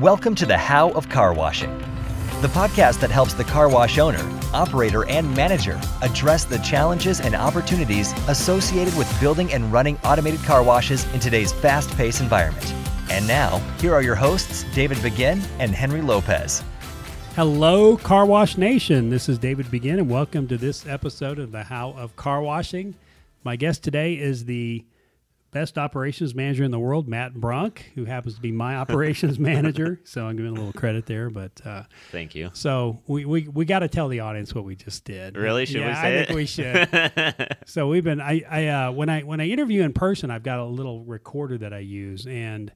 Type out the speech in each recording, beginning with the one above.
Welcome to the How of Car Washing, the podcast that helps the car wash owner, operator, and manager address the challenges and opportunities associated with building and running automated car washes in today's fast paced environment. And now, here are your hosts, David Begin and Henry Lopez. Hello, Car Wash Nation. This is David Begin, and welcome to this episode of the How of Car Washing. My guest today is the best operations manager in the world, Matt Brunk, who happens to be my operations manager. So I'm giving a little credit there, but uh, thank you. So we we, we got to tell the audience what we just did. Really? Should yeah, we say I it? think we should. so we've been I I uh, when I when I interview in person, I've got a little recorder that I use and.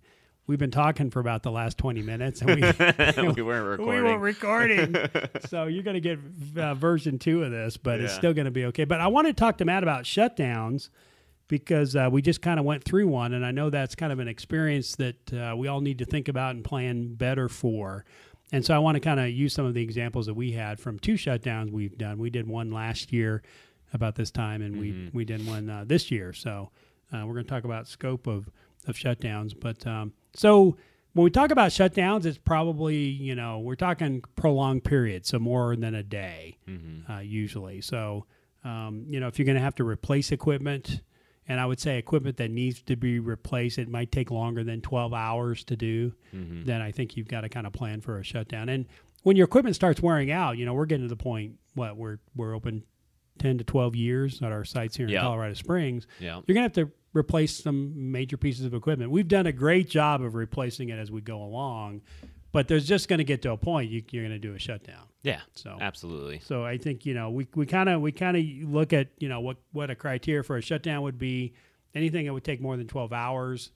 We've been talking for about the last 20 minutes. And we, we weren't recording. We were recording. so you're going to get uh, version two of this, but yeah. it's still going to be okay. But I want to talk to Matt about shutdowns because uh, we just kind of went through one, and I know that's kind of an experience that uh, we all need to think about and plan better for. And so I want to kind of use some of the examples that we had from two shutdowns we've done. We did one last year about this time, and mm-hmm. we we did one uh, this year. So uh, we're going to talk about scope of of shutdowns. But um, so when we talk about shutdowns, it's probably you know we're talking prolonged periods, so more than a day mm-hmm. uh, usually. So um, you know if you're going to have to replace equipment and I would say equipment that needs to be replaced, it might take longer than 12 hours to do. Mm-hmm. Then I think you've got to kind of plan for a shutdown. And when your equipment starts wearing out, you know, we're getting to the point what we're we're open 10 to 12 years at our sites here in yeah. Colorado Springs. Yeah. You're going to have to replace some major pieces of equipment. We've done a great job of replacing it as we go along, but there's just going to get to a point you, you're going to do a shutdown. Yeah. So absolutely. So I think you know we we kind of we kind of look at you know what what a criteria for a shutdown would be. Anything that would take more than 12 hours,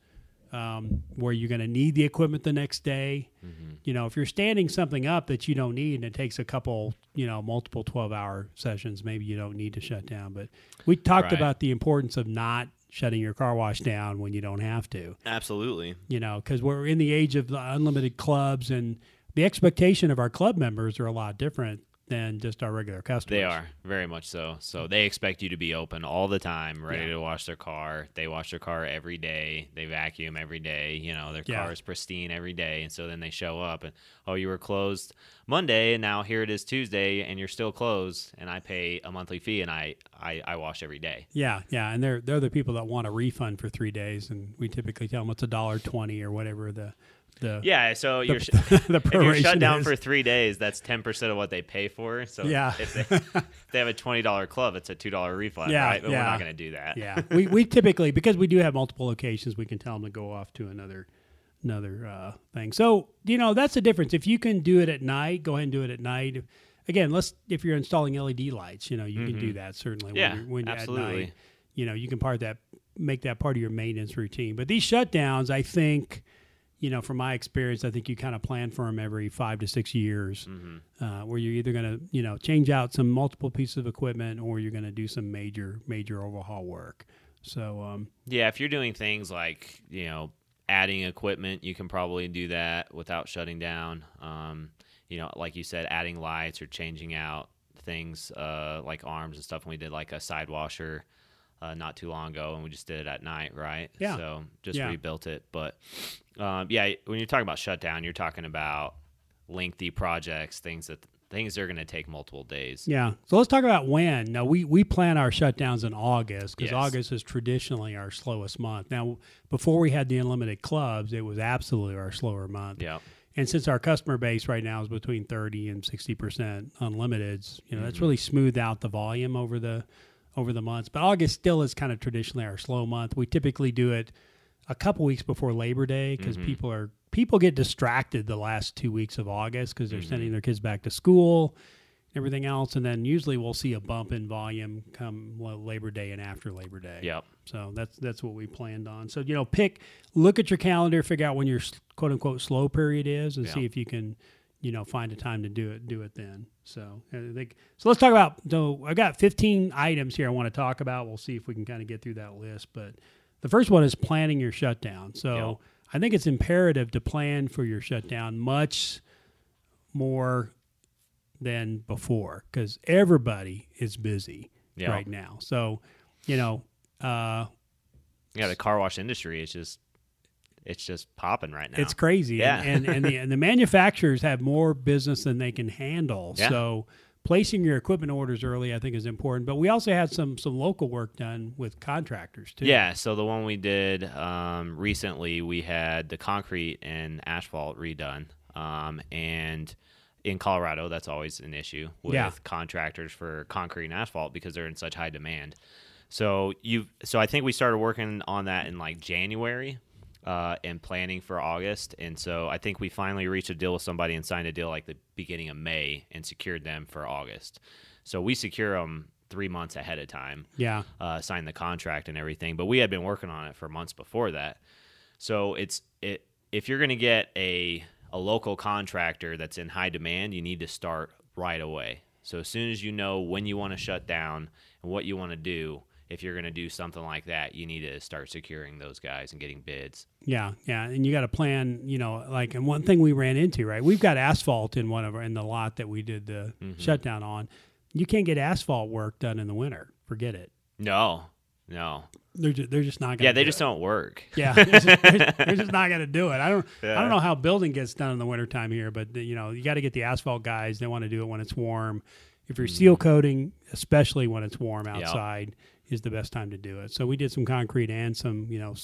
um, where you're going to need the equipment the next day. Mm-hmm. You know, if you're standing something up that you don't need and it takes a couple, you know, multiple 12 hour sessions, maybe you don't need to shut down. But we talked Right. about the importance of not shutting your car wash down when you don't have to Absolutely. you know, because we're in the age of the unlimited clubs, and the expectation of our club members are a lot different than just our regular customers. They are very much so. So they expect you to be open all the time, ready Yeah. to wash their car. They wash their car every day. They vacuum every day. You know, their Yeah. car is pristine every day. And so then they show up and, oh, you were closed Monday and now here it is Tuesday and you're still closed and I pay a monthly fee and I, I, I wash every day. Yeah, yeah, and they're they're the people that want a refund for three days, and we typically tell them it's a dollar twenty or whatever the the Yeah, so the, you're sh- the if you're shut down is. for three days, that's ten percent of what they pay for. So Yeah. if they, if they have a twenty dollar club, it's a two dollar refund, Yeah, right? But yeah. we're not going to do that. yeah, we we typically because we do have multiple locations, we can tell them to go off to another another uh, thing. So you know that's the difference. If you can do it at night, go ahead and do it at night. Again, let's if you're installing LED lights, you know you can do that certainly. Mm-hmm. Yeah, when when absolutely. night, you know you can part that make that part of your maintenance routine. But these shutdowns, I think, you know, from my experience, I think you kind of plan for them every five to six years, Mm-hmm. uh, where you're either going to you know change out some multiple pieces of equipment or you're going to do some major major overhaul work. So um, Yeah, if you're doing things like you know adding equipment, you can probably do that without shutting down. Um, you know, like you said, adding lights or changing out things uh, like arms and stuff. And we did like a side washer uh, not too long ago, and we just did it at night, right? Yeah. So just Yeah. rebuilt it. But um, yeah, when you're talking about shutdown, you're talking about lengthy projects, things that things are going to take multiple days. Yeah. So let's talk about when. Now we we plan our shutdowns in August because Yes. August is traditionally our slowest month. Now before we had the unlimited clubs, it was absolutely our slower month. Yeah. And since our customer base right now is between thirty and sixty percent unlimiteds, you know that's Mm-hmm. really smoothed out the volume over the over the months. But August still is kind of traditionally our slow month. We typically do it a couple weeks before Labor Day because Mm-hmm. people are people get distracted the last two weeks of August because they're Mm-hmm. sending their kids back to school, everything else, and then usually we'll see a bump in volume come well, Labor Day and after Labor Day. Yep. So that's that's what we planned on. So you know, pick look at your calendar, figure out when your quote unquote slow period is, and Yeah. see if you can, you know, find a time to do it. Do it then. So I think so. Let's talk about. So i've got 15 items here I want to talk about. We'll see if we can kind of get through that list. But the first one is planning your shutdown. So Yeah. I think it's imperative to plan for your shutdown much more than before because everybody is busy Yeah. right now. So, you know, uh, Yeah, the car wash industry is just it's just popping right now. It's crazy. Yeah. And and, and, the, and the manufacturers have more business than they can handle. Yeah. So placing your equipment orders early, I think, is important. But we also had some some local work done with contractors too. Yeah, so the one we did um, recently, we had the concrete and asphalt redone, um, and in Colorado, that's always an issue with Yeah. contractors for concrete and asphalt because they're in such high demand. So you, so I think we started working on that in like January. Uh, and planning for August, and so I think we finally reached a deal with somebody and signed a deal like the beginning of May and secured them for August. So we secure them three months ahead of time Yeah. uh, signed the contract and everything. But we had been working on it for months before that. So it's it if you're going to get a a local contractor that's in high demand, you need to start right away. So as soon as you know when you want to shut down and what you want to do, if you're going to do something like that, you need to start securing those guys and getting bids. Yeah, yeah, and you got to plan. You know, like and one thing we ran into, right? We've got asphalt in one of our in the lot that we did the Mm-hmm. shutdown on. You can't get asphalt work done in the winter. Forget it. No, no, They're just, they're just not. Gonna yeah, they do just it. don't work. Yeah, they're just, they're- they're just not going to do it. I don't. I don't know how building gets done in the wintertime here, but you know, you got to get the asphalt guys. They want to do it when it's warm. If you're seal coating, especially when it's warm Mm-hmm. Yeah. Is the best time to do it. So we did some concrete and some, you know,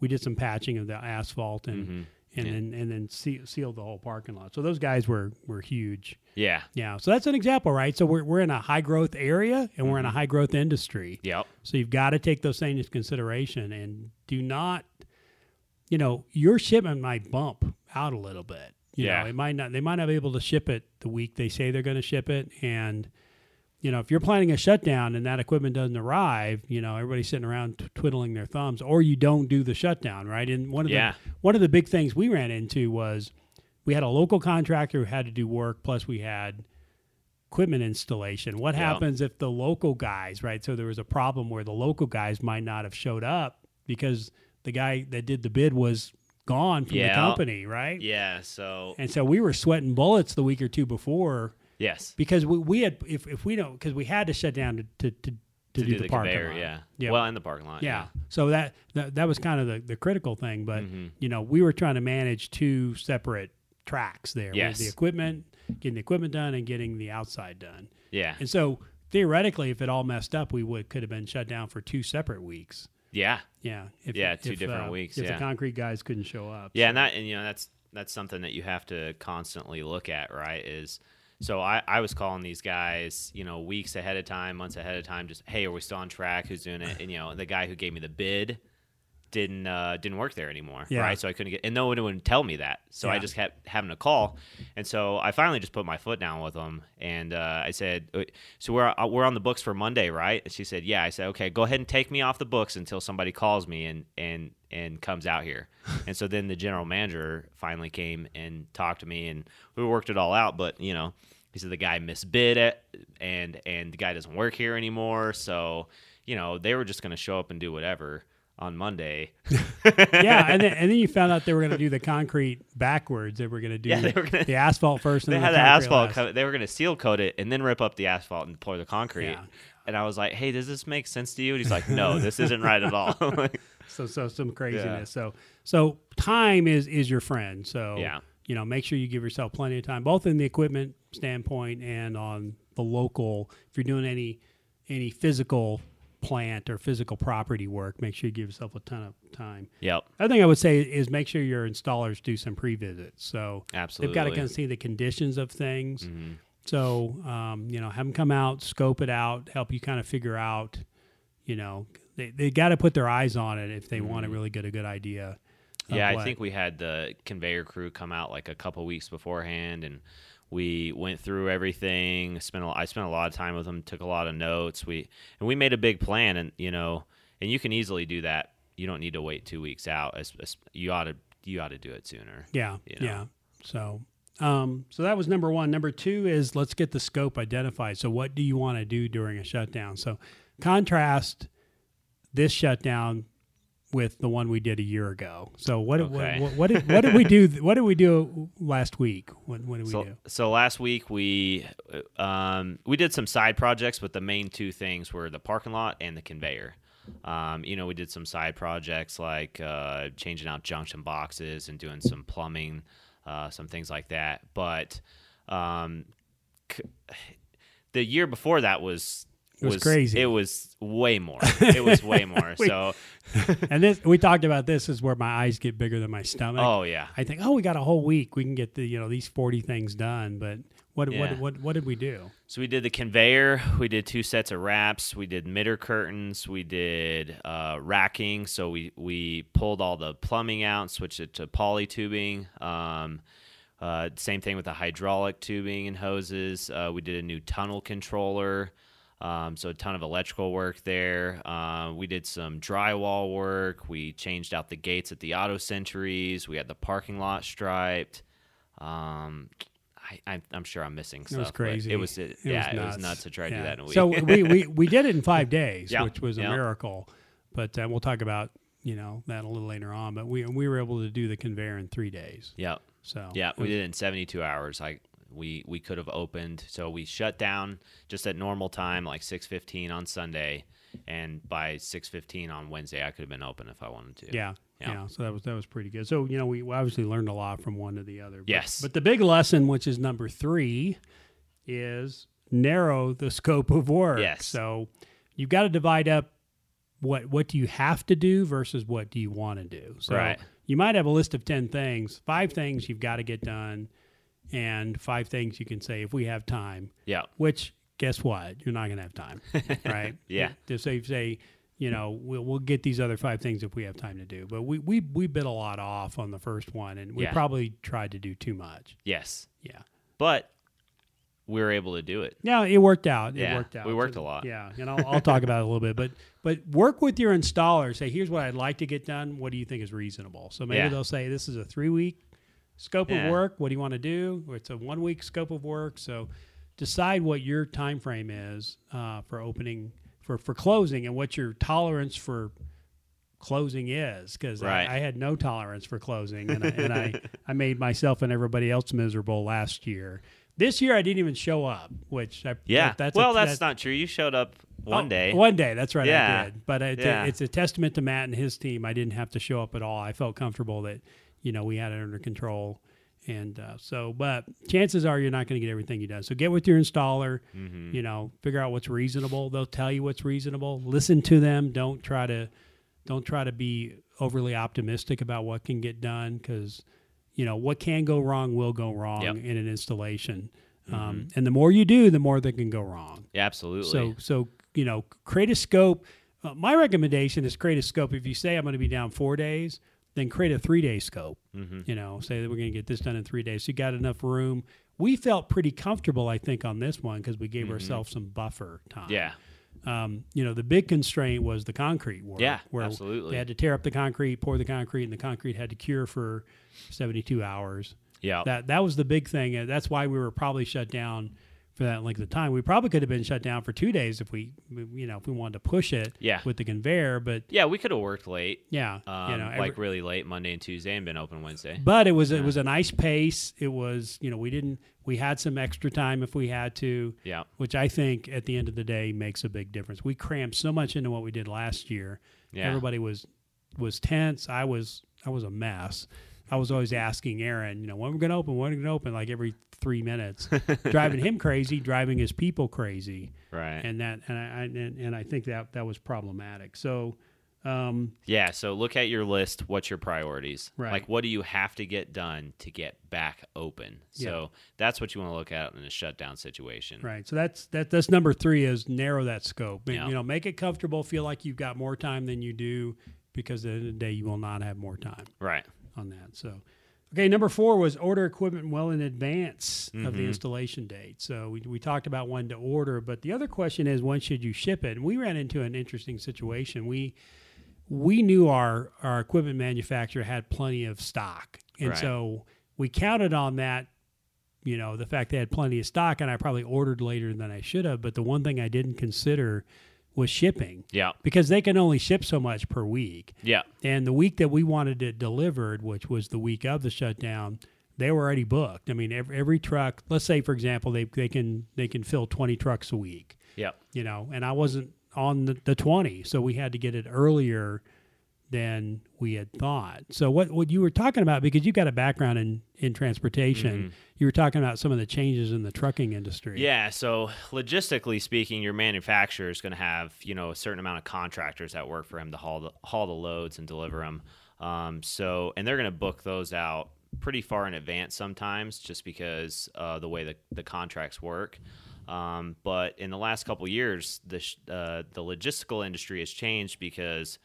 we did some patching of the asphalt and Mhm. and Yeah. then and then seal, sealed the whole parking lot. So those guys were were huge. Yeah. Yeah. So that's an example, right? So we're we're in a high growth area and we're in a Mm-hmm. high growth industry. Yep. So you've got to take those things into consideration and do not, you know, your shipment might bump out a little bit. You Yeah. know, it might not. They might not be able to ship it the week they say they're going to ship it, and you know, if you're planning a shutdown and that equipment doesn't arrive, you know, everybody's sitting around t- twiddling their thumbs, or you don't do the shutdown, right? And one of Yeah. the one of the big things we ran into was we had a local contractor who had to do work, plus we had equipment installation. What Yeah. happens if the local guys, right? So there was a problem where the local guys might not have showed up because the guy that did the bid was gone from the company, right? Yeah. So And so we were sweating bullets the week or two before yes. because we, we had if, if we don't because we had to shut down to to, to, to, To do, the, parking conveyor, lot. yeah. Yeah. Well, in the parking lot. Yeah. So that, that that was kind of the, the critical thing, but Mhm. you know we were trying to manage two separate tracks there with Yes. the equipment, getting the equipment done, and getting the outside done. Yeah. And so theoretically, if it all messed up, we would could have been shut down for two separate weeks. Yeah. Yeah. If, Yeah, two if, different uh, weeks, If yeah. the concrete guys couldn't show up. Yeah, and that and you know that's that's something that you have to constantly look at, right? Is so I, I was calling these guys, you know, weeks ahead of time, months ahead of time, just hey, are we still on track? Who's doing it? And you know, the guy who gave me the bid didn't uh, didn't work there anymore, Yeah. right? So I couldn't get, and no one would tell me that. So I just kept having to call, and so I finally just put my foot down with them, and uh, I said, "Uh, "So we're uh, we're on the books for Monday, right?" And she said, "Yeah." I said, "Okay, go ahead and take me off the books until somebody calls me and and and comes out here." and so then the general manager finally came and talked to me, and we worked it all out. But you know, he said the guy misbid it, and and the guy doesn't work here anymore. So you know, they were just going to show up and do whatever on Monday. yeah, and then, and then you found out they were going to do the concrete backwards. They were going to do Yeah, they were gonna- the asphalt first. And they then had the concrete asphalt. Co- they were going to seal coat it and then rip up the asphalt and pour the concrete. Yeah. And I was like, "Hey, does this make sense to you?" And he's like, "No, this isn't right at all." Like, So so some craziness. So so time is is your friend. So Yeah. you know, make sure you give yourself plenty of time, both in the equipment standpoint and on the local. If you're doing any any physical plant or physical property work, make sure you give yourself a ton of time. yep, Other thing I would say is make sure your installers do some pre-visits. So absolutely. they've got to kind of see the conditions of things. Mhm. So, um, you know, have them come out, scope it out, help you kind of figure out, you know, they, they got to put their eyes on it if they want to really get a good idea. Mm-hmm. Yeah, I what- think we had the conveyor crew come out like a couple weeks beforehand, and we went through everything. Spent a, I spent a lot of time with them, took a lot of notes. We and we made a big plan, and you know, and you can easily do that. You don't need to wait two weeks out. As, as you ought to, you ought to do it sooner. Yeah, you know. yeah. So, um, so that was number one. Number two is let's get the scope identified. So, what do you want to do during a shutdown? So, contrast this shutdown with the one we did a year ago. So, what Okay. what, what, what did what did we do? What did we do last week? What, what did we So, do? so last week we um, we did some side projects, but the main two things were the parking lot and the conveyor. Um, you know, we did some side projects like uh, changing out junction boxes and doing some plumbing, uh, some things like that. But um, c- the year before that was It was crazy. It was way more. It was way more. We- so, and this we talked about this is where my eyes get bigger than my stomach. oh yeah, I think, oh, we got a whole week. We can get the you know these forty things done. But what Yeah. what what what did we do? So we did the conveyor. We did two sets of wraps. We did mitter curtains. We did uh, racking. So we we pulled all the plumbing out, and switched it to poly tubing. Um, uh, same thing with the hydraulic tubing and hoses. Uh, we did a new tunnel controller. Um, so a ton of electrical work there. Uh, we did some drywall work. We changed out the gates at the auto sentries. We had the parking lot striped. Um, I, I, I'm sure I'm missing something. It was crazy. It was, it, It yeah, was it was nuts. to try to Yeah. do that in a week. So we, we we did it in five days, Yeah. which was a Yeah. miracle. But uh, we'll talk about you know that a little later on. But we we were able to do the conveyor in three days. yeah, So yeah, we was- did it in 72 hours. Like we we could have opened. So we shut down just at normal time, like 6:15 on Sunday, and by 6:15 on Wednesday, I could have been open if I wanted to. Yeah, Yeah. yeah. So that was that was pretty good. So you know, we obviously learned a lot from one to the other. But, Yes. But the big lesson, which is number three, is narrow the scope of work. Yes. So you've got to divide up what what do you have to do versus what do you want to do. So Right. you might have a list of ten things, five things you've got to get done, and five things you can say if we have time. Yeah. Which guess what? You're not going to have time, right? Yeah. To say say, you know, we'll we'll get these other five things if we have time to do. But we we we bit a lot off on the first one, and we Yeah. probably tried to do too much. Yes. Yeah. But we were able to do it. Yeah, it worked out. It Yeah, worked out. we worked a lot. Yeah, and I'll, I'll talk about it a little bit, but but work with your installer. Say, here's what I'd like to get done. What do you think is reasonable? So maybe Yeah. they'll say this is a three week scope Yeah. of work. What do you want to do? It's a one week scope of work. So decide what your time frame is uh, for opening for for closing and what your tolerance for closing is because Right. I, I had no tolerance for closing and, I, and I, I made myself and everybody else miserable last year this year i didn't even show up which I, Yeah. that's a- well, that's not true. You showed up one Oh, day. One day, that's right. I Yeah. did. But it's, Yeah. it's a testament to Matt and his team. I didn't have to show up at all. I felt comfortable that you know we had it under control. And uh, so, but chances are you're not going to get everything you done. So get with your installer. Mm-hmm. You know, figure out what's reasonable. They'll tell you what's reasonable. Listen to them. Don't try to don't try to be overly optimistic about what can get done because you know what can go wrong will go wrong Yep. Mm-hmm. in an installation. Um, and the more you do, the more that can go wrong. Yeah, absolutely. So so you know, create a scope. Uh, my recommendation is create a scope. If you say I'm going to be down four days, then create a three day scope. Mhm. You know, say that we're going to get this done in three days. So you got enough room. We felt pretty comfortable, I think, on this one because we gave ourselves some buffer time. Mm-hmm. yeah. Um, you know, the big constraint was the concrete work. Yeah, where absolutely. They had to tear up the concrete, pour the concrete, and the concrete had to cure for 72 hours Yeah. that that was the big thing. That's why we were probably shut down for that length of time. We probably could have been shut down for two days if we, you know, if we wanted to push it Yeah. with the conveyor. But yeah, we could have worked late. yeah, Um, you know, every- like really late Monday and Tuesday and been open Wednesday. but it was it was a nice pace. It was you know we didn't we had some extra time if we had to, Yeah. which I think at the end of the day makes a big difference. We crammed so much into what we did last year. Yeah. Everybody was was tense. I was I was a mess. I was always asking Aaron, you know, when we're going to open, when we're going to open, like every three minutes, driving him crazy, driving his people crazy, Right. and that and I and, and I think that that was problematic. So, um, Yeah, so look at your list. What's your priorities? Right. Like, what do you have to get done to get back open? So that's what you want to look at in a shutdown situation. right. So that's that. That's number three is narrow that scope. Yeah. You know, make it comfortable. Feel like you've got more time than you do, because at the end of the day, you will not have more time. Right. On that. So, okay, number four was order equipment well in advance of Mm-hmm. the installation date. So we, we talked about when to order, but the other question is when should you ship it? And we ran into an interesting situation. We we knew our our equipment manufacturer had plenty of stock, and Right. so we counted on that. You know, the fact they had plenty of stock, and I probably ordered later than I should have. But the one thing I didn't consider was shipping Yeah. because they can only ship so much per week. Yeah. And the week that we wanted it delivered, which was the week of the shutdown, they were already booked. I mean, every, every truck. Let's say, for example, they they can they can fill twenty trucks a week. Yeah. You know, and I wasn't on the, the 20. So we had to get it earlier than we had thought. So what what you were talking about because you've got a background in in transportation, mm-hmm. you were talking about some of the changes in the trucking industry. Yeah, so logistically speaking, your manufacturer is going to have, you know, a certain amount of contractors that work for him to haul the, haul the loads and deliver them. Um, so and they're going to book those out pretty far in advance sometimes just because uh, the way the, the contracts work. Um, but in the last couple years, the uh, the logistical industry has changed because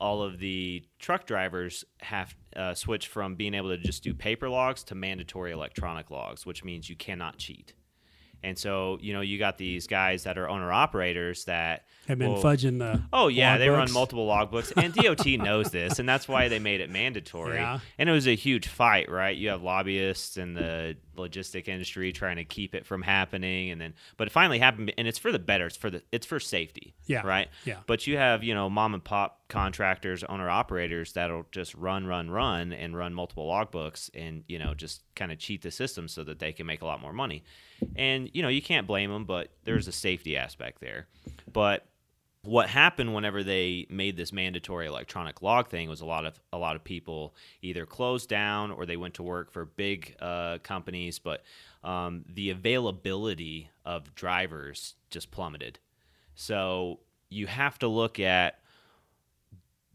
all of the truck drivers have uh, switched from being able to just do paper logs to mandatory electronic logs, which means you cannot cheat. And so, you know, you got these guys that are owner operators that have been fudging the. Oh yeah, they books. run multiple logbooks, and DOT knows this, and that's why they made it mandatory. Yeah. And it was a huge fight, right? You have lobbyists and the logistic industry trying to keep it from happening, and then, but it finally happened, and it's for the better. It's for the, it's for safety. Yeah. Right. Yeah. But you have, you know, mom and pop contractors, owner operators that'll just run, run, run, and run multiple logbooks, and you know, just kind of cheat the system so that they can make a lot more money. And you know, you can't blame them, but there's a safety aspect there. But what happened whenever they made this mandatory electronic log thing was a lot of a lot of people either closed down or they went to work for big uh, companies, but um, the availability of drivers just plummeted. So you have to look at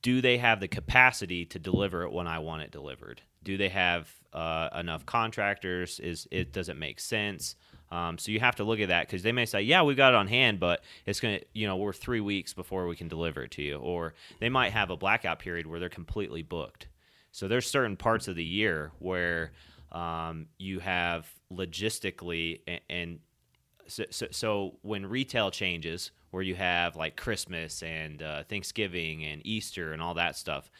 do they have the capacity to deliver it when I want it delivered? Do they have uh, enough contractors? Is it does it make sense? Um, so you have to look at that because they may say, "Yeah, we've got it on hand, but it's gonna, you know, we're three weeks before we can deliver it to you," or they might have a blackout period where they're completely booked. So there's certain parts of the year where um, you have logistically and, and so, so, so, when retail changes, where you have like Christmas and uh, Thanksgiving and Easter and all that stuff,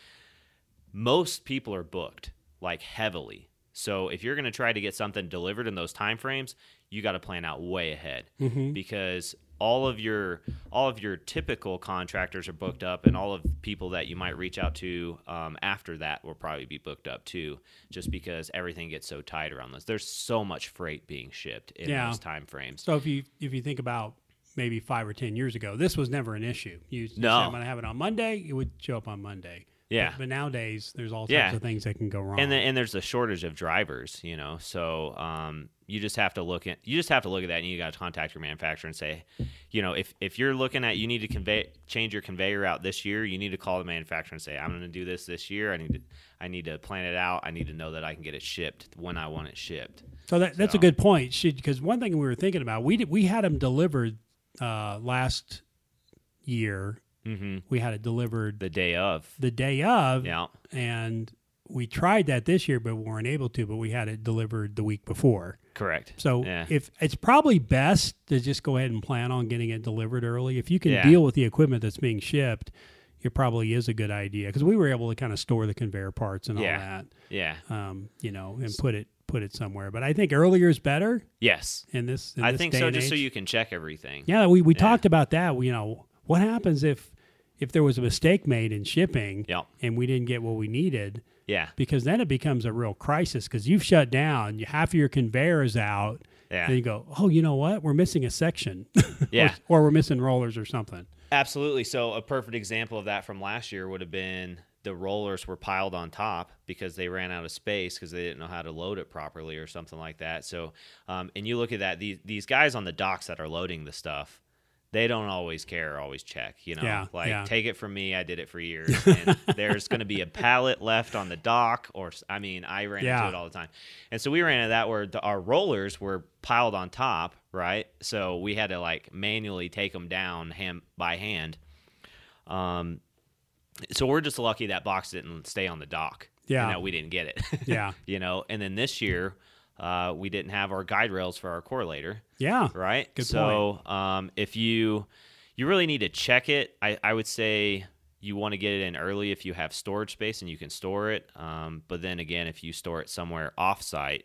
most people are booked like heavily. So if you're going to try to get something delivered in those time frames, you got to plan out way ahead mm-hmm. because all of your all of your typical contractors are booked up, and all of people that you might reach out to um, after that will probably be booked up too, just because everything gets so tight around this. There's so much freight being shipped in yeah. those time frames. So if you if you think about maybe five or ten years ago, this was never an issue. You, no. I'm going to have it on Monday. It would show up on Monday. Yeah. But, but, nowadays, there's all types yeah. of things that can go wrong. And the, and there's a shortage of drivers, you know. So um, you just have to look at you just have to look at that, and you got to contact your manufacturer and say, you know, if if you're looking at you need to convey change your conveyor out this year, you need to call the manufacturer and say, I'm going to do this this year. I need to I need to plan it out. I need to know that I can get it shipped when I want it shipped. So that, that's so. a good point. Because one thing we were thinking about, we did, we had them delivered uh, last year Mm-hmm. We had it delivered the day of. The day of. Yeah. And we tried that this year, but we weren't able to. But we had it delivered the week before. Correct. So yeah. if it's probably best to just go ahead and plan on getting it delivered early. If you can yeah. deal with the equipment that's being shipped, it probably is a good idea because we were able to kind of store the conveyor parts and yeah. all that. Yeah. Um, you know, and put it put it somewhere. But I think earlier is better. Yes. In this, in I this think so, just age. so you can check everything. Yeah, we we talked about that. You know, what happens if if there was a mistake made in shipping yep. and we didn't get what we needed. Yeah. Because then it becomes a real crisis because you've shut down, half of your conveyor is out. Yeah. And you go, oh, you know what? We're missing a section. yeah. or, or we're missing rollers or something. Absolutely. So a perfect example of that from last year would have been the rollers were piled on top because they ran out of space because they didn't know how to load it properly or something like that. So, um, and you look at that, these, these guys on the docks that are loading the stuff, they don't always care always check, you know. Yeah, like yeah. take it from me, I did it for years. And there's going to be a pallet left on the dock, or I mean, I ran yeah. into it all the time. And so we ran into that where the, our rollers were piled on top, right? So we had to like manually take them down hand by hand. Um, so we're just lucky that box didn't stay on the dock. Yeah, that we didn't get it. yeah, you know. And then this year uh, we didn't have our guide rails for our correlator. Yeah. Right. Good so um, if you you really need to check it, I, I would say you want to get it in early if you have storage space and you can store it. Um, but then again, if you store it somewhere offsite,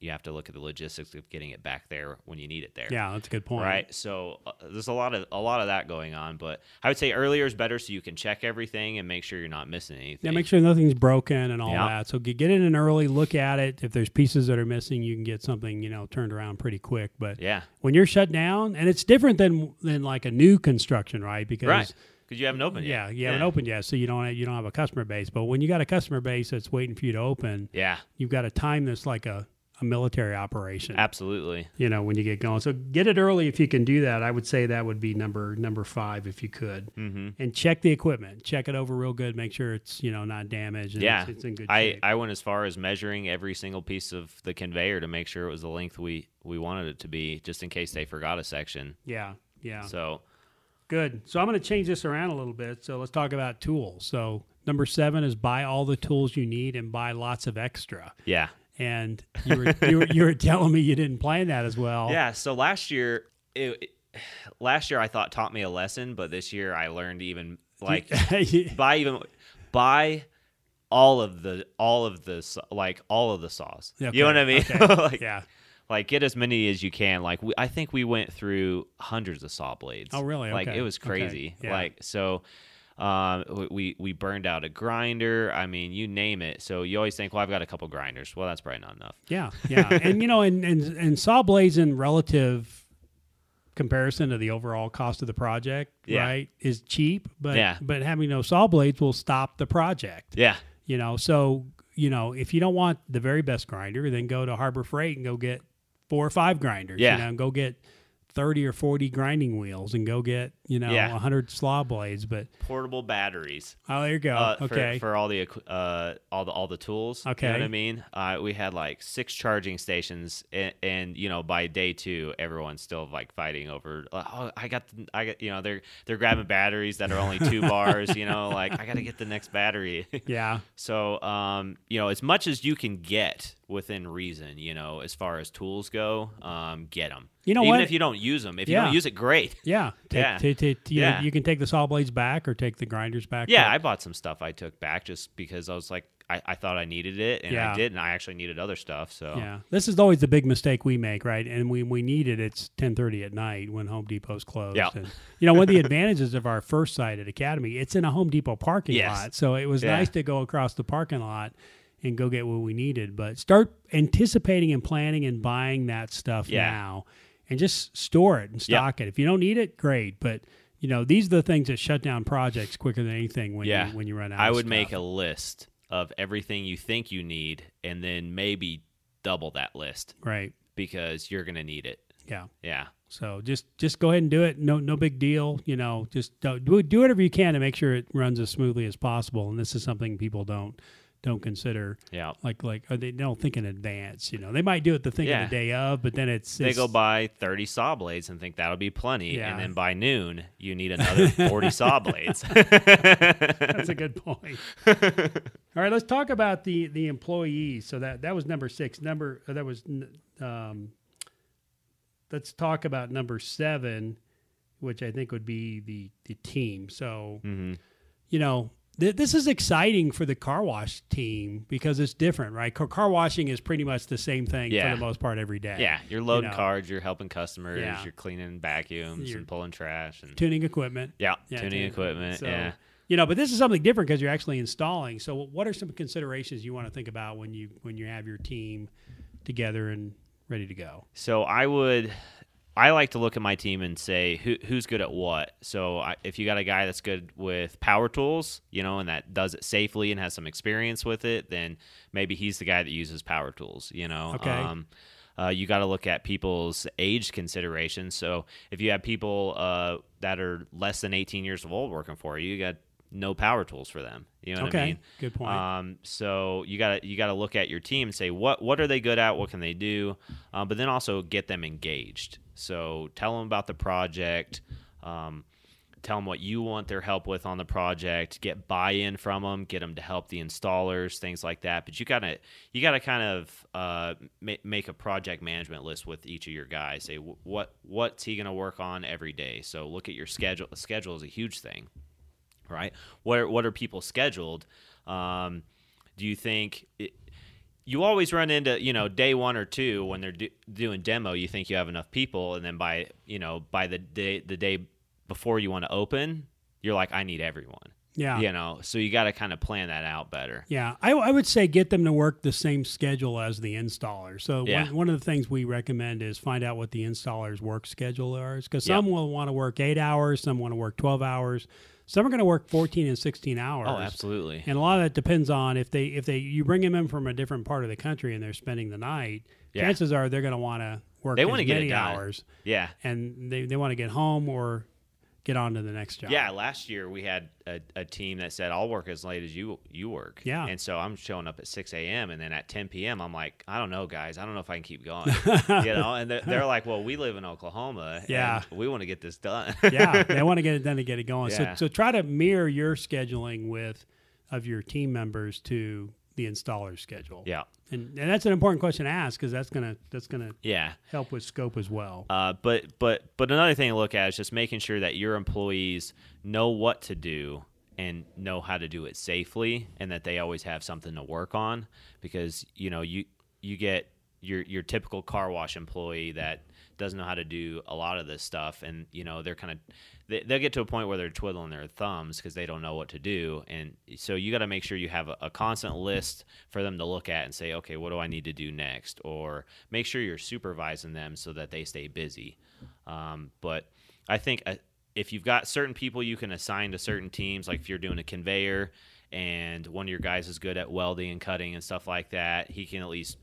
you have to look at the logistics of getting it back there when you need it there. Yeah, that's a good point. Right. So uh, there's a lot of a lot of that going on, but I would say earlier is better, so you can check everything and make sure you're not missing anything. Yeah, make sure nothing's broken and all that. So get, get in an early, look at it. If there's pieces that are missing, you can get something you know turned around pretty quick. But yeah, when you're shut down, and it's different than than like a new construction, right? Because right because you haven't opened yet. Yeah, you haven't opened yet, so you don't have, you don't have a customer base. But when you got a customer base that's waiting for you to open, yeah, you've got a time that's like a a military operation. Absolutely. You know, when you get going. So get it early if you can do that. I would say that would be number number five if you could. Mm-hmm. And check the equipment. Check it over real good. Make sure it's you know not damaged. yeah, it's, it's, in good shape. I. I went as far as measuring every single piece of the conveyor to make sure it was the length we we wanted it to be, just in case they forgot a section. Yeah, yeah. So good. So I'm going to change this around a little bit. So let's talk about tools. So number seven is buy all the tools you need and buy lots of extra. Yeah and you were, you were, you were telling me you didn't plan that as well. Yeah. So last year, it, it, last year I thought taught me a lesson, but this year I learned even like buy even buy all of the all of the like all of the saws. Okay. You know what I mean? Okay. like, yeah. Like get as many as you can. Like we, I think we went through hundreds of saw blades. Oh really? Like okay. it was crazy. Yeah. Like so um, we we burned out a grinder. I mean, you name it. So you always think, well, I've got a couple grinders. Well, that's probably not enough. Yeah, yeah, and you know, and, and and saw blades in relative comparison to the overall cost of the project, yeah. right, is cheap. But yeah. but having no saw blades will stop the project. Yeah, you know, so you know, if you don't want the very best grinder, then go to Harbor Freight and go get four or five grinders. Yeah, you know, and go get 30 or 40 grinding wheels and go get, you know, yeah. 100 slaw blades, but portable batteries. Oh, there you go. Uh, okay. For, for, all the uh all the all the tools. Okay. You know what I mean? Uh, we had like six charging stations and, and, you know, by day 2 everyone's still like fighting over oh, I got the, I got, you know, they're they're grabbing batteries that are only 2 bars, you know, like I got to get the next battery. yeah. So, um, you know, as much as you can get within reason, you know, as far as tools go, um, get them. You know Even what? if you don't use them, if Yeah. you don't use it, great. Yeah. Take, Yeah. take- take- you, know, Yeah. you can take the saw blades back or take the grinders back. Yeah, I bought some stuff I took back just because I was like, I, I thought I needed it, and Yeah. I did, and I actually needed other stuff. So Yeah, this is always the big mistake we make, right? And we we need it. It's ten thirty at night when Home Depot's closed. Yeah. And, you know, one of the advantages of our first site at Academy, it's in a Home Depot parking Yes. lot, so it was Yeah. nice to go across the parking lot and go get what we needed. But start anticipating and planning and buying that stuff Yeah. now, and just store it and stock it. If you don't need it, great. But you know, these are the things that shut down projects quicker than anything when Yeah. you when you run out. I would stuff. make a list of everything you think you need, and then maybe double that list right. because you're gonna need it. Yeah. Yeah, So just just go ahead and do it. No no big deal. You know, just do do, do whatever you can to make sure it runs as smoothly as possible. And this is something people don't don't consider. yeah. Like like or they don't think in advance. You know, they might do it the thing Yeah. of the day of, but then it's, They it's- go buy 30 saw blades and think that'll be plenty, Yeah. and then by noon you need another 40 saw blades. That's a good point. All right, let's talk about the the employees. So that that was number six. Number uh, that was um, let's talk about number seven, which I think would be the the team. So hmm you know, th- this is exciting for the car wash team because it's different, right? Car, car washing is pretty much the same thing Yeah. for the most part every day. Yeah, you're loading know. cards, you're helping customers, Yeah. you're cleaning vacuums You're- and pulling trash, and Tuning equipment. yeah, Yeah, tuning equipment. So, yeah. You know, but this is something different because you're actually installing. So, what are some considerations you want to think about when you when you have your team together and ready to go? So I would, I like to look at my team and say who who's good at what. So I, if you got a guy that's good with power tools, you know, and that does it safely and has some experience with it, then maybe he's the guy that uses power tools. You know. Okay. Um, uh, you got to look at people's age considerations. So if you have people uh, that are less than 18 years of old working for you, you got no power tools for them. You know what okay, I mean? good point. Um, so you got to you got to look at your team and say what what are they good at, what can they do, um, but then also get them engaged. So tell them about the project. Um, tell them what you want their help with on the project. Get buy-in from them. Get them to help the installers, things like that. But you gotta you gotta kind of uh, ma- make a project management list with each of your guys. Say what what's he gonna work on every day. So look at your schedule. The schedule is a huge thing right? What are, what are people scheduled? Um, do you think it, you always run into you know day one or two when they're do, doing demo you think you have enough people and then by you know by the day the day before you want to open you're like i need everyone yeah you know so you got to kind of plan that out better yeah I, I, would say get them to work the same schedule as the installer so yeah. one, one of the things we recommend is find out what the installer's work schedule is because some yep. will want to work eight hours some want to work 12 hours some are going to work 14 and 16 hours. Oh, absolutely. And a lot of that depends on if they if they you bring them in from a different part of the country and they're spending the night. Yeah. Chances are they're going to want to work they want to get hours. Yeah. And they, they want to get home or get on to the next job. Yeah, last year we had a, a, team that said I'll work as late as you you work. Yeah, and so I'm showing up at 6 a.m. and then at 10 p.m. I'm like, I don't know, guys, I don't know if I can keep going. you know, and they're, they're, like, well, we live in Oklahoma. Yeah, we want to get this done. yeah, they want to get it done to get it going. Yeah. So so try to mirror your scheduling with of your team members to the installer schedule. Yeah. And, and that's an important question to ask because that's gonna that's gonna yeah help with scope as well. Uh, but but but another thing to look at is just making sure that your employees know what to do and know how to do it safely, and that they always have something to work on. Because you know you you get your your typical car wash employee that doesn't know how to do a lot of this stuff, and you know they're kind of they, will get to a point where they're twiddling their thumbs because they don't know what to do, and so you got to make sure you have a, a, constant list for them to look at and say, okay, what do I need to do next, or make sure you're supervising them so that they stay busy. Um, but I think uh, if you've got certain people you can assign to certain teams, like if you're doing a conveyor and one of your guys is good at welding and cutting and stuff like that, he can at least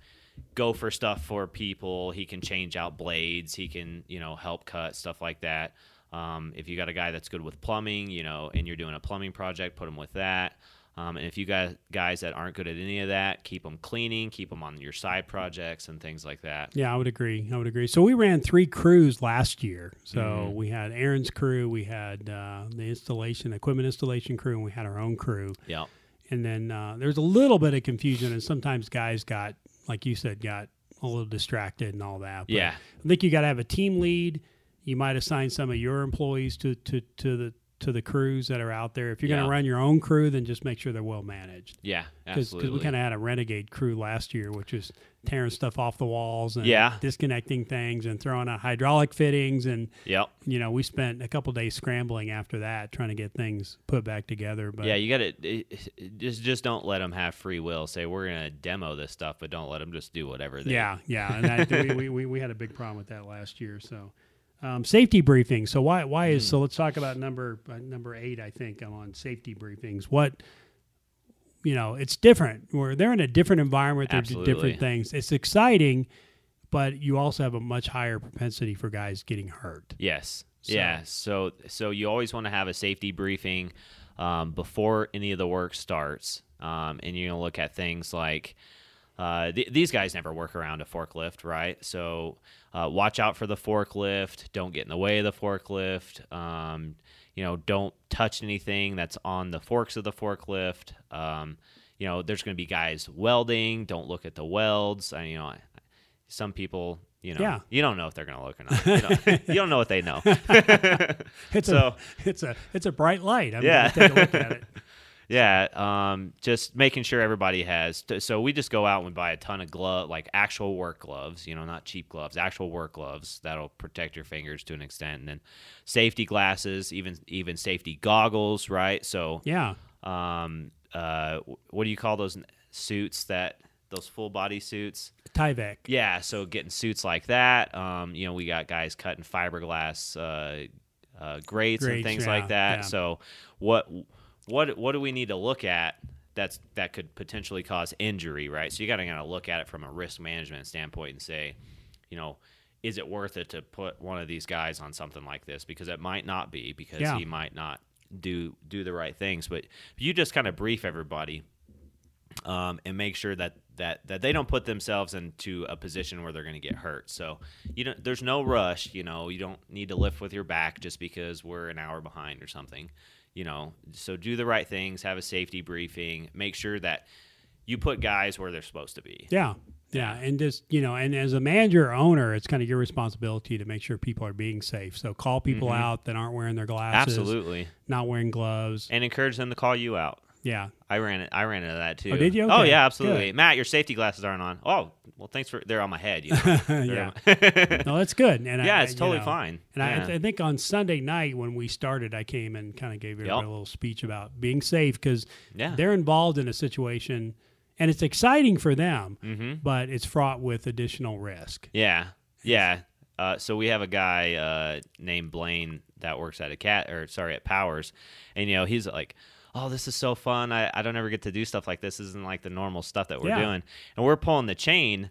go for stuff for people. He can change out blades. He can, you know, help cut stuff like that. Um, if you got a guy that's good with plumbing, you know, and you're doing a plumbing project, put him with that. Um, and if you got guys that aren't good at any of that, keep them cleaning, keep them on your side projects and things like that. Yeah, I would agree. I would agree. So we ran three crews last year. So mm-hmm. we had Aaron's crew, we had uh, the installation, equipment installation crew, and we had our own crew. Yeah. And then uh, there's a little bit of confusion, and sometimes guys got like you said, got a little distracted and all that. But yeah, I think you got to have a team lead. You might assign some of your employees to to to the to the crews that are out there. If you're yeah. going to run your own crew, then just make sure they're well managed. Yeah, absolutely. Because we kind of had a renegade crew last year, which was tearing stuff off the walls and yeah. disconnecting things and throwing out hydraulic fittings. And, yep. you know, we spent a couple days scrambling after that trying to get things put back together. But yeah, you got to just, just don't let them have free will. Say, we're going to demo this stuff, but don't let them just do whatever they Yeah, yeah. And we, we, we had a big problem with that last year. So, um, safety briefings. So why why is mm. so? Let's talk about number uh, number eight. I think I'm on safety briefings. What you know, it's different. Where they're in a different environment. They're Absolutely. different things. It's exciting, but you also have a much higher propensity for guys getting hurt. Yes. So. Yeah. So so you always want to have a safety briefing um, before any of the work starts, um, and you're gonna look at things like. Uh, th- these guys never work around a forklift, right? So uh, watch out for the forklift. Don't get in the way of the forklift. Um, you know, don't touch anything that's on the forks of the forklift. Um, you know, there's going to be guys welding. Don't look at the welds. I, you know, some people, you know, yeah. you don't know if they're going to look or not. You don't, you don't, know what they know. it's so, a it's a it's a bright light. I'm yeah. take a look at it. Yeah, um, just making sure everybody has. so we just go out and we buy a ton of glove, like actual work gloves. You know, not cheap gloves, actual work gloves that'll protect your fingers to an extent, and then safety glasses, even even safety goggles, right? So yeah. Um, uh, what do you call those suits that those full body suits? Tyvek. Yeah, so getting suits like that. Um, you know, we got guys cutting fiberglass uh, uh, grates, grates and things yeah, like that. Yeah. So what what what do we need to look at that's that could potentially cause injury, right? So you got to kind of look at it from a risk management standpoint and say, you know, is it worth it to put one of these guys on something like this because it might not be because yeah. he might not do do the right things, but you just kind of brief everybody um, and make sure that that that they don't put themselves into a position where they're going to get hurt. So you know, there's no rush. You know, you don't need to lift with your back just because we're an hour behind or something you know, so do the right things, have a safety briefing, make sure that you put guys where they're supposed to be. Yeah. Yeah, and just you know, and as a manager or owner, it's kind of your responsibility to make sure people are being safe. So call people mm-hmm. out that aren't wearing their glasses, absolutely, not wearing gloves, and encourage them to call you out. Yeah. I ran it. I ran into that too. Oh, did you? Oh yeah, absolutely. Good. Matt, your safety glasses aren't on. Oh, well, thanks for. They're on my head. You know? yeah. yeah. No, that's good. And yeah, I, it's totally know, fine. And I, yeah. I think on Sunday night when we started, I came and kind of gave everybody Yep. a little speech about being safe because Yeah. they're involved in a situation, and it's exciting for them, mm-hmm. but it's fraught with additional risk. Yeah, yeah. Uh, so we have a guy uh, named Blaine that works at a cat, or sorry, at Powers, and you know he's like, "Oh, this is so fun! I, I don't ever get to do stuff like this. this isn't like the normal stuff that we're Yeah. doing." And we're pulling the chain,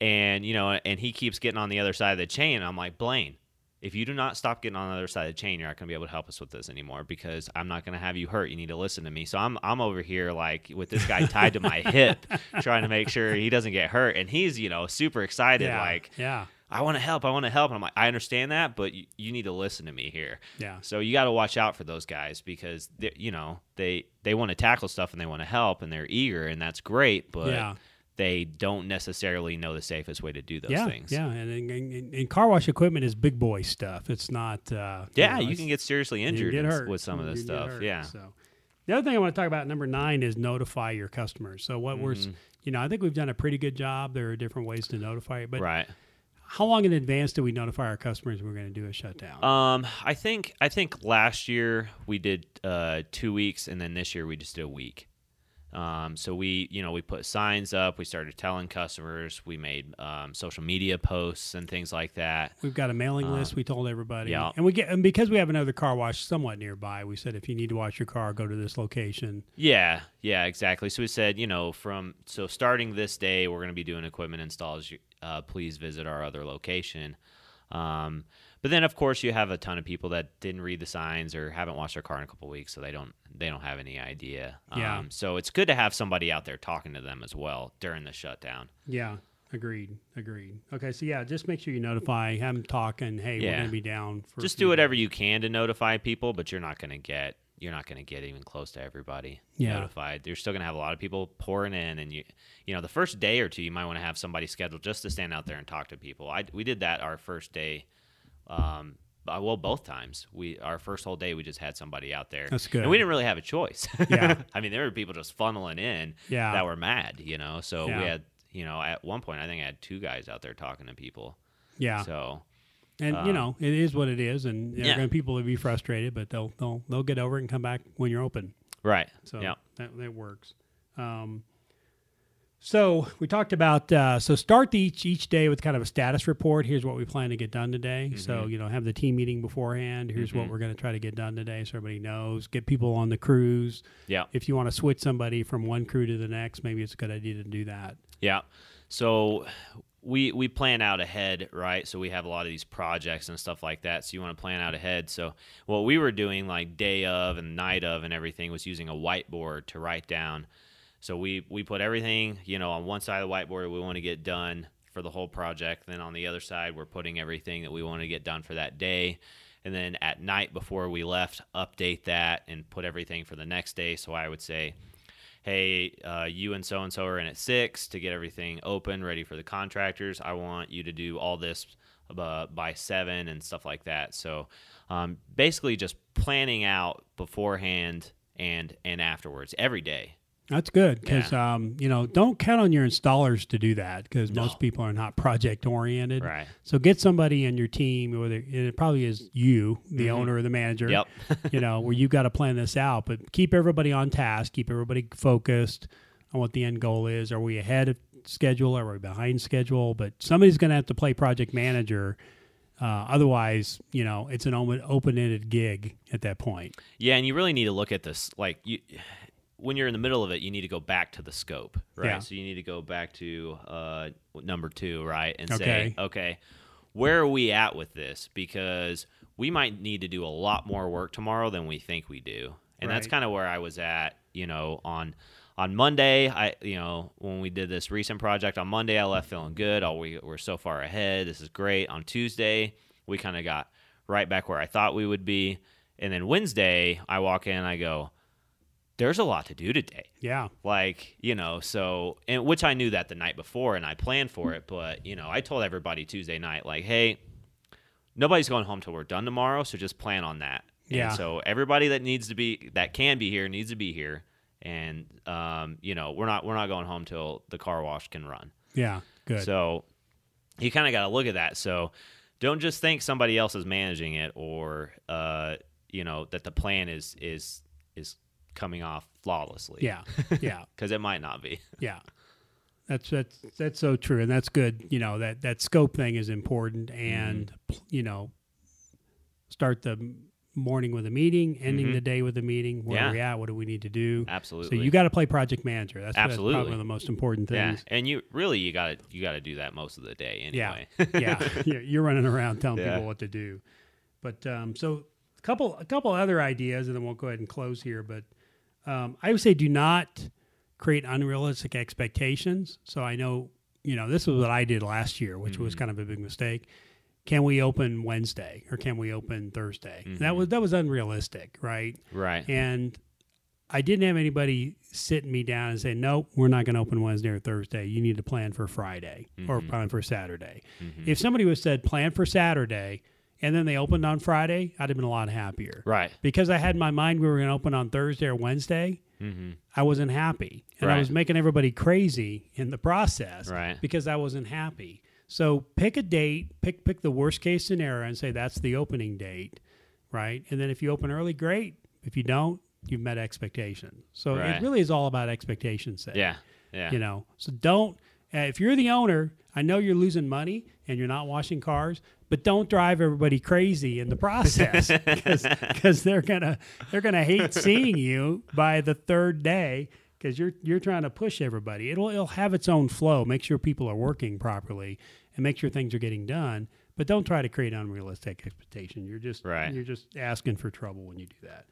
and you know, and he keeps getting on the other side of the chain. I'm like, Blaine, if you do not stop getting on the other side of the chain, you're not going to be able to help us with this anymore because I'm not going to have you hurt. You need to listen to me. So I'm I'm over here like with this guy tied to my hip, trying to make sure he doesn't get hurt, and he's you know super excited, yeah. like yeah. I want to help. I want to help. And I'm like, I understand that, but you, you need to listen to me here. Yeah. So you got to watch out for those guys because they, you know they they want to tackle stuff and they want to help and they're eager and that's great, but Yeah. they don't necessarily know the safest way to do those yeah, things. yeah, and, and, and, and car wash equipment is big boy stuff. It's not. Uh, Yeah, know, you can get seriously injured get hurt. with some of this stuff. hurt. Yeah. So the other thing I want to talk about number nine is notify your customers. So what we're, Mhm. you know, I think we've done a pretty good job. There are different ways to notify it, but right. How long in advance do we notify our customers we're going to do a shutdown? Um, I think I think last year we did uh, two weeks, and then this year we just did a week. Um, so we, you know, we put signs up. We started telling customers. We made um, social media posts and things like that. We've got a mailing Um, list. We told everybody, yeah. and we get and because we have another car wash somewhat nearby, we said if you need to wash your car, go to this location. Yeah, yeah, exactly. So we said, you know, from so starting this day, we're going to be doing equipment installs. Uh, please visit our other location. Um, but then, of course, you have a ton of people that didn't read the signs or haven't washed their car in a couple weeks, so they don't they don't have any idea. Yeah. Um, so it's good to have somebody out there talking to them as well during the shutdown. Yeah, agreed, agreed. Okay, so yeah, just make sure you notify, have them talk, and hey, we're going to be down. for a Just do whatever days. you can to notify people, but you're not going to get you're not to get even close to everybody Yeah. notified. You're still going to have a lot of people pouring in, and you you know the first day or two you might want to have somebody scheduled just to stand out there and talk to people. I we did that our first day. Um, uh, well, both times we our first whole day we just had somebody out there. That's good. And we didn't really have a choice. Yeah. I mean there were people just funneling in Yeah. that were mad, you know. So Yeah. we had you know at one point I think I had two guys out there talking to people. Yeah, So and you um, know it is what it is, and Yeah. to people will be frustrated, but they'll they'll they'll get over it and come back when you're open. right. So yeah. that that works. Um, so we talked about uh, so start the each each day with kind of a status report. Here's what we plan to get done today. So Mm-hmm. you know have the team meeting beforehand. Here's what Mhm. we're going to try to get done today, so everybody knows. Get people on the crews. Yeah. If you want to switch somebody from one crew to the next, maybe it's a good idea to do that. Yeah. So we we plan out ahead, right? So we have a lot of these projects and stuff like that. So you want to plan out ahead. So what we were doing like day of and night of and everything was using a whiteboard to write down. So we we put everything, you know, on one side of the whiteboard we want to get done for the whole project. Then on the other side we're putting everything that we want to get done for that day. And then at night before we left, update that and put everything for the next day. So I would say, hey, uh, you and so and so are in at six to get everything open, ready for the contractors. I want you to do all this uh, by seven and stuff like that. So um, basically, just planning out beforehand and and afterwards every day. That's good because um, you know don't count on your installers to do that because No. most people are not project oriented. Right. So get somebody in your team, whether it probably is you, the Mhm. owner or the manager. Yep. you know where you've got to plan this out, but keep everybody on task, keep everybody focused on what the end goal is. Are we ahead of schedule? Are we behind schedule? But somebody's going to have to play project manager. Uh, otherwise, you know, it's an open ended gig at that point. Yeah, and you really need to look at this like you when you're in the middle of it, you need to go back to the scope, right? Yeah. So you need to go back to uh, number two, right, and Okay. say, okay, where are we at with this? Because we might need to do a lot more work tomorrow than we think we do, and that's kind of where I was at, you know, on on Monday. I, you know, when we did this recent project on Monday, I left feeling good. Oh, we we're so far ahead. This is great. On Tuesday, we kind of got right back where I thought we would be, and then Wednesday, I walk in, I go there's a lot to do today. Yeah. Like, you know, so, and which I knew that the night before and I planned for it, but, you know, I told everybody Tuesday night, like, hey, nobody's going home till we're done tomorrow, so just plan on that. Yeah. And so everybody that needs to be, that can be here, needs to be here. and um, you know we're not we're not going home till the car wash can run. Yeah, good. So you kind of got to look at that. So don't just think somebody else is managing it or uh, you know that the plan is is is coming off flawlessly. Yeah, yeah, because it might not be. Yeah, that's that's that's so true, and that's good. You know that that scope thing is important, and mm-hmm. you know, start the morning with a meeting, ending mm-hmm. the day with a meeting. Where yeah. are we at? What do we need to do? Absolutely. So you got to play project manager. That's, Absolutely. That's probably one of the most important things. Yeah, and you really you got to you got to do that most of the day anyway. Yeah, yeah. You're running around telling yeah. people what to do. But um, so a couple a couple other ideas, and then we'll go ahead and close here. But um, I would say do not create unrealistic expectations. So I know you know this was what I did last year, which mm-hmm. was kind of a big mistake can we open Wednesday or can we open Thursday? Mm-hmm. That was that was unrealistic, right? Right. And I didn't have anybody sitting me down and say, "Nope, we're not going to open Wednesday or Thursday. You need to plan for Friday mm-hmm. or plan for Saturday." Mm-hmm. If somebody was said plan for Saturday and then they opened on Friday, I'd have been a lot happier. Right. Because I had in my mind we were going to open on Thursday or Wednesday. Mm-hmm. I wasn't happy, and right. I was making everybody crazy in the process. Right. Because I wasn't happy. So pick a date, pick pick the worst case scenario and say that's the opening date, right? And then if you open early, great. If you don't, you've met expectation. So right. it really is all about expectation setting. Yeah. Yeah. You know, so don't uh, if you're the owner, I know you're losing money and you're not washing cars, but don't drive everybody crazy in the process because they're gonna they're gonna hate seeing you by the third day because you're you're trying to push everybody. It'll it'll have its own flow. Make sure people are working properly and make sure things are getting done. But don't try to create unrealistic expectation. You're just right. you're just asking for trouble when you do that.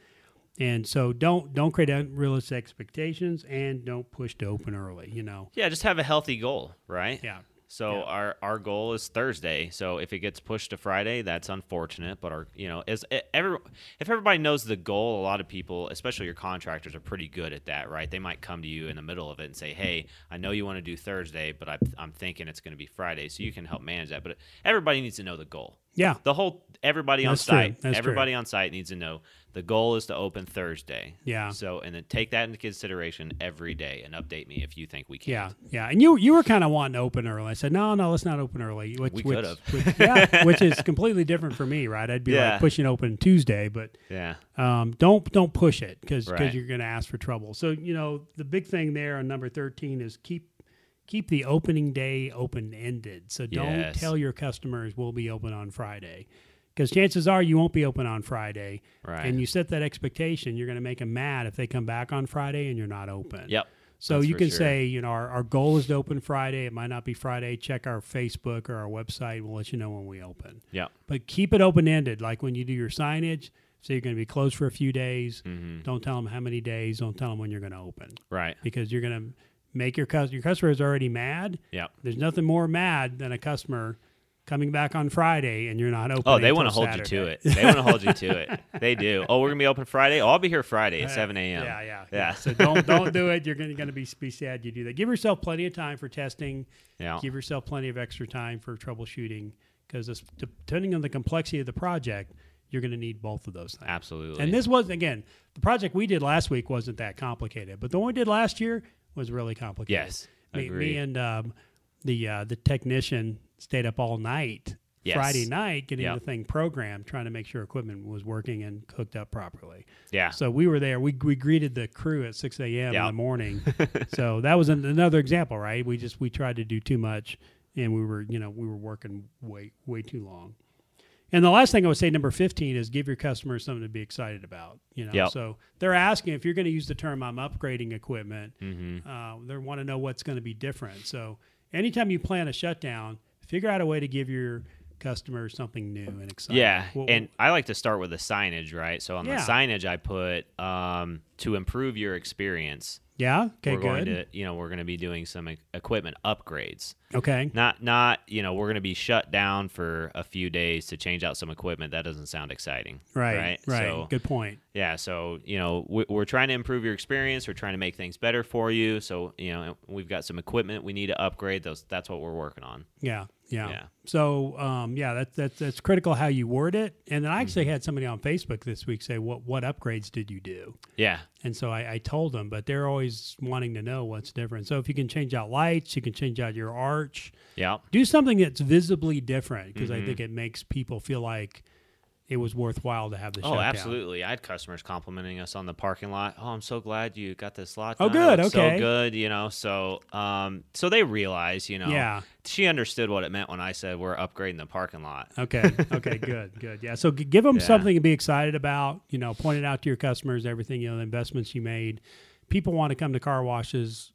And so don't don't create unrealistic expectations and don't push to open early. You know. Yeah, just have a healthy goal, right? Yeah. So yeah. our our goal is Thursday. So if it gets pushed to Friday, that's unfortunate. But our you know is eh, every if everybody knows the goal, a lot of people, especially your contractors, are pretty good at that, right? They might come to you in the middle of it and say, "Hey, I know you want to do Thursday, but I, I'm thinking it's going to be Friday, so you can help manage that." But everybody needs to know the goal. Yeah, the whole everybody that's on site, everybody true. on site needs to know the goal is to open Thursday. Yeah. So and then take that into consideration every day and update me if you think we can. Yeah, yeah. And you you were kind of wanting to open early. I said no, no, let's not open early. Which, we could have. yeah, which is completely different for me, right? I'd be yeah. like pushing open Tuesday, but yeah. Um, don't don't push it because because right. you're going to ask for trouble. So you know the big thing there on number thirteen is keep keep the opening day open ended. So don't yes. tell your customers we'll be open on Friday because chances are you won't be open on Friday. Right. And you set that expectation, you're going to make them mad if they come back on Friday and you're not open. Yep. So you can sure. say, you know, our, our goal is to open Friday. It might not be Friday. Check our Facebook or our website. We'll let you know when we open. Yeah. But keep it open ended. Like when you do your signage, say you're going to be closed for a few days. Mm-hmm. Don't tell them how many days. Don't tell them when you're going to open. Right. Because you're going to make your customer, your customer is already mad. Yeah. There's nothing more mad than a customer coming back on Friday and you're not open. Oh, they want to hold you to it. They want to hold you to it. They do. Oh, we're gonna be open Friday. Oh, I'll be here Friday at seven a.m. Yeah, yeah, yeah, So don't don't do it. You're gonna, gonna be be sad you do that. Give yourself plenty of time for testing. Yeah. Give yourself plenty of extra time for troubleshooting because depending on the complexity of the project, you're going to need both of those things. Absolutely. And this was again the project we did last week wasn't that complicated, but the one we did last year was really complicated. Yes. Me, me and um, the uh, the technician stayed up all night yes. Friday night getting yep. the thing programmed, trying to make sure equipment was working and hooked up properly. Yeah. So we were there. We, we greeted the crew at 6 a.m. Yep. in the morning. so that was an, another example, right? We just we tried to do too much, and we were you know we were working way way too long. And the last thing I would say, number 15, is give your customers something to be excited about. You know, yep. so they're asking if you're going to use the term "I'm upgrading equipment." Mm-hmm. Uh, they want to know what's going to be different. So anytime you plan a shutdown, figure out a way to give your customers something new and exciting. Yeah, well, and I like to start with the signage, right? So on yeah. the signage, I put um, to improve your experience. Yeah. Okay. we're going good. to, you know, we're going to be doing some equipment upgrades. okay. Not, not, you know, we're going to be shut down for a few days to change out some equipment. That doesn't sound exciting. Right. Right. Right. So, good point. yeah. So, you know, we, we're trying to improve your experience. We're trying to make things better for you. So, you know, we've got some equipment we need to upgrade. Those, that's what we're working on. Yeah. Yeah. Yeah. So, um, yeah, that's that's that's critical how you word it. And then I actually Mm-hmm. had somebody on Facebook this week say, "What what upgrades did you do?" Yeah. And so I, I told them, but they're always wanting to know what's different. So if you can change out lights, you can change out your arch, Yeah. do something that's visibly different because I Mhm. think it makes people feel like it was worthwhile to have the Oh, shutdown. absolutely. I had customers complimenting us on the parking lot. Oh, I'm so glad you got this lot. Oh, done. It good, okay. So good, you know. So, um, so they realize, you know, Yeah. she understood what it meant when I said we're upgrading the parking lot. Okay. Okay. good. Good. Yeah. So give them Yeah. something to be excited about. You know, point it out to your customers. Everything you know, the investments you made. People want to come to car washes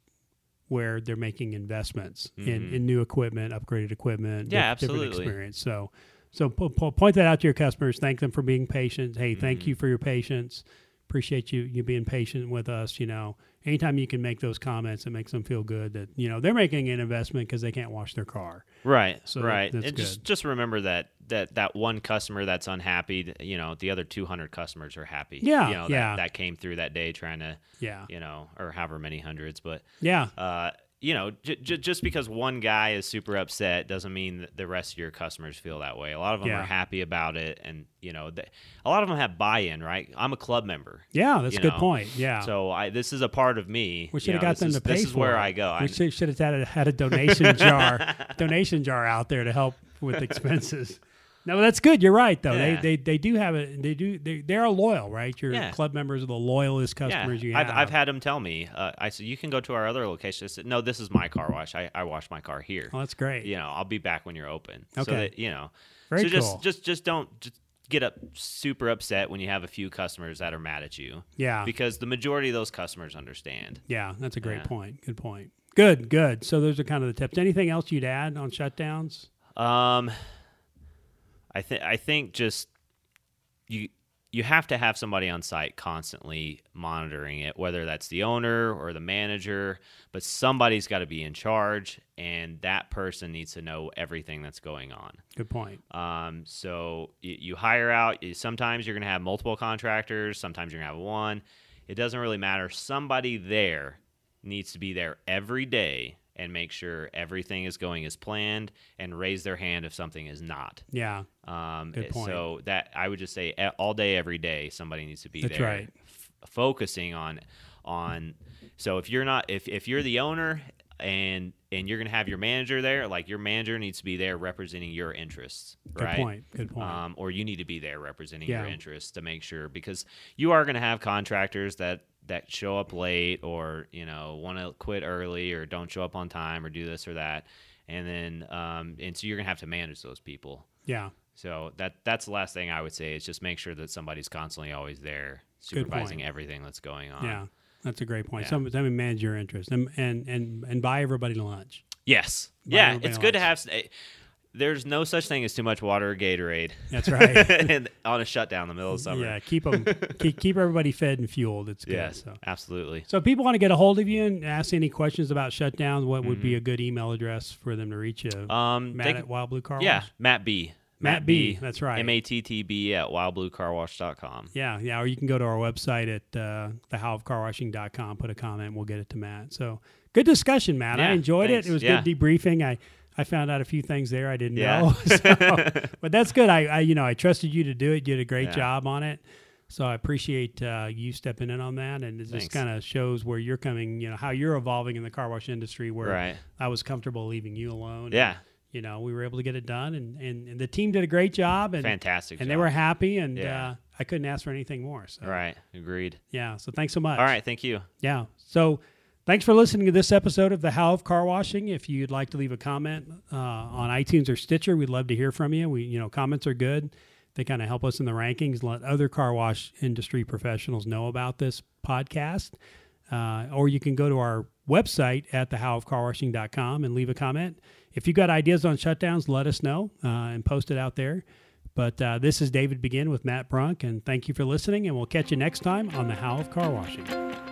where they're making investments in, Mhm. in new equipment, upgraded equipment. Yeah, different absolutely. experience. So, so po- po- point that out to your customers. Thank them for being patient. Hey, thank Mhm. you for your patience. Appreciate you you being patient with us. You know, anytime you can make those comments, it makes them feel good that you know they're making an investment because they can't wash their car. Right. So right. that's and just just remember that that that one customer that's unhappy, you know, the other 200 customers are happy. Yeah, You know, yeah. That, that came through that day trying to, Yeah. you know, or however many hundreds, but Yeah. uh, you know, j- j- just because one guy is super upset doesn't mean that the rest of your customers feel that way. A lot of them Yeah. are happy about it, and you know, they, a lot of them have buy-in. Right? I'm a club member, Yeah, that's a good know, point. Yeah. so I this is a part of me. we should have got this them is, to pay This is where it. I go. We should, should have had a, had a donation jar, donation jar out there to help with expenses. No, that's good. You're right, though. Yeah. They, they they do have it. They do. They they are loyal, right? Your Yeah. club members are the loyalist customers you have. I've, I've had them tell me. Uh, I said you can go to our other location. I said no, this is my car wash. I, I wash my car here. oh, that's great. You know, I'll be back when you're open. So Okay. that, you know, Very so just cool. just just don't just get up super upset when you have a few customers that are mad at you. yeah. because the majority of those customers understand. Yeah, that's a great Yeah. point. Good point. Good, good. So those are kind of the tips. Anything else you'd add on shutdowns? Um, I think I think just you you have to have somebody on site constantly monitoring it, whether that's the owner or the manager, but somebody's got to be in charge, and that person needs to know everything that's going on. Good point. Um, so you, you hire out. you- Sometimes you're going to have multiple contractors. Sometimes you're going to have one. It doesn't really matter. Somebody there needs to be there every day and make sure everything is going as planned and raise their hand if something is not. Yeah, Um, Good point. So that I would just say all day, every day, somebody needs to be That's there, right. f- focusing on on. So if you're not, if if you're the owner and and you're gonna have your manager there, like your manager needs to be there representing your interests, good right? point. Good point. Um, or you need to be there representing Yeah. your interests to make sure because you are going to have contractors that that show up late or you know want to quit early or don't show up on time or do this or that and then um, and so you're going to have to manage those people yeah, so that that's the last thing i would say is just make sure that somebody's constantly always there supervising everything that's going on yeah. That's a great point. Yeah. Some Somebody manage your interest and and and and buy everybody to lunch. yes Buy yeah it's good to have eh, there's no such thing as too much water or Gatorade. That's right. and on a shutdown in the middle of summer. Yeah, keep them keep, keep everybody fed and fueled. It's good. Yes, So. absolutely. So if people want to get a hold of you and ask any questions about shutdowns, what would be a good email address for them to reach you? Mm-hmm. Um, Matt at Wild Blue Car Wash? Yeah, Matt B. Matt B, that's right. M A T T B at wildbluecarwash.com. Yeah, yeah. Or you can go to our website at uh, thehowofcarwashing.com, put a comment, and we'll get it to Matt. So good discussion, Matt. I enjoyed thanks. it. It was Yeah. good debriefing. I, I found out a few things there I didn't Yeah. know. So, but that's good. I, I, you know, I trusted you to do it. You did a great Yeah. job on it. So I appreciate uh, you stepping in on that, and it just kind of shows where you're coming. You know how you're evolving in the car wash industry. Where Right. I was comfortable leaving you alone. and, Yeah. you know, we were able to get it done, and, and, and the team did a great job, and Fantastic. and job. they were happy, and Yeah. uh, I couldn't ask for anything more. So Right. Agreed. yeah, so thanks so much. All right. Thank you. Yeah. So thanks for listening to this episode of The How of Car Washing. If you'd like to leave a comment uh, on iTunes or Stitcher, we'd love to hear from you. We, you know, comments are good. They kind of help us in the rankings, let other car wash industry professionals know about this podcast. Uh, or you can go to our website at thehowofcarwashing.com and leave a comment. If you've got ideas on shutdowns, let us know uh, and post it out there. But uh, this is David Begin with Matt Brunk, and thank you for listening. And we'll catch you next time on The How of Car Washing.